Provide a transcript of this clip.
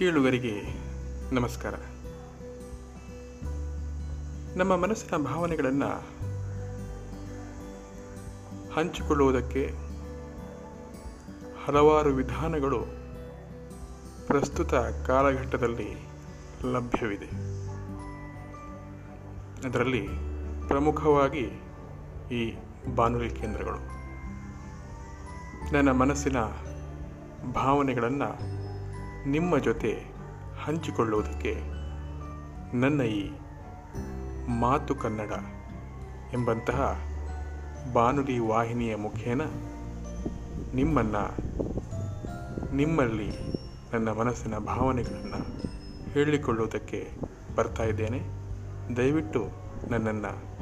ಕೇಳುಗರಿಗೆ ನಮಸ್ಕಾರ. ನಮ್ಮ ಮನಸ್ಸಿನ ಭಾವನೆಗಳನ್ನು ಹಂಚಿಕೊಳ್ಳುವುದಕ್ಕೆ ಹಲವಾರು ವಿಧಾನಗಳು ಪ್ರಸ್ತುತ ಕಾಲಘಟ್ಟದಲ್ಲಿ ಲಭ್ಯವಿದೆ. ಅದರಲ್ಲಿ ಪ್ರಮುಖವಾಗಿ ಈ ಬಾನುಲಿ ಕೇಂದ್ರಗಳು. ನನ್ನ ಮನಸ್ಸಿನ ಭಾವನೆಗಳನ್ನು ನಿಮ್ಮ ಜೊತೆ ಹಂಚಿಕೊಳ್ಳುವುದಕ್ಕೆ ನನ್ನ ಈ ಮಾತು ಕನ್ನಡ ಎಂಬಂತಹ ಬಾನುಡಿ ವಾಹಿನಿಯ ಮುಖೇನ ನಿಮ್ಮನ್ನು ನಿಮ್ಮಲ್ಲಿ ನನ್ನ ಮನಸ್ಸಿನ ಭಾವನೆಗಳನ್ನು ಹೇಳಿಕೊಳ್ಳುವುದಕ್ಕೆ ಬರ್ತಾ ಇದ್ದೇನೆ. ದಯವಿಟ್ಟು ನನ್ನನ್ನು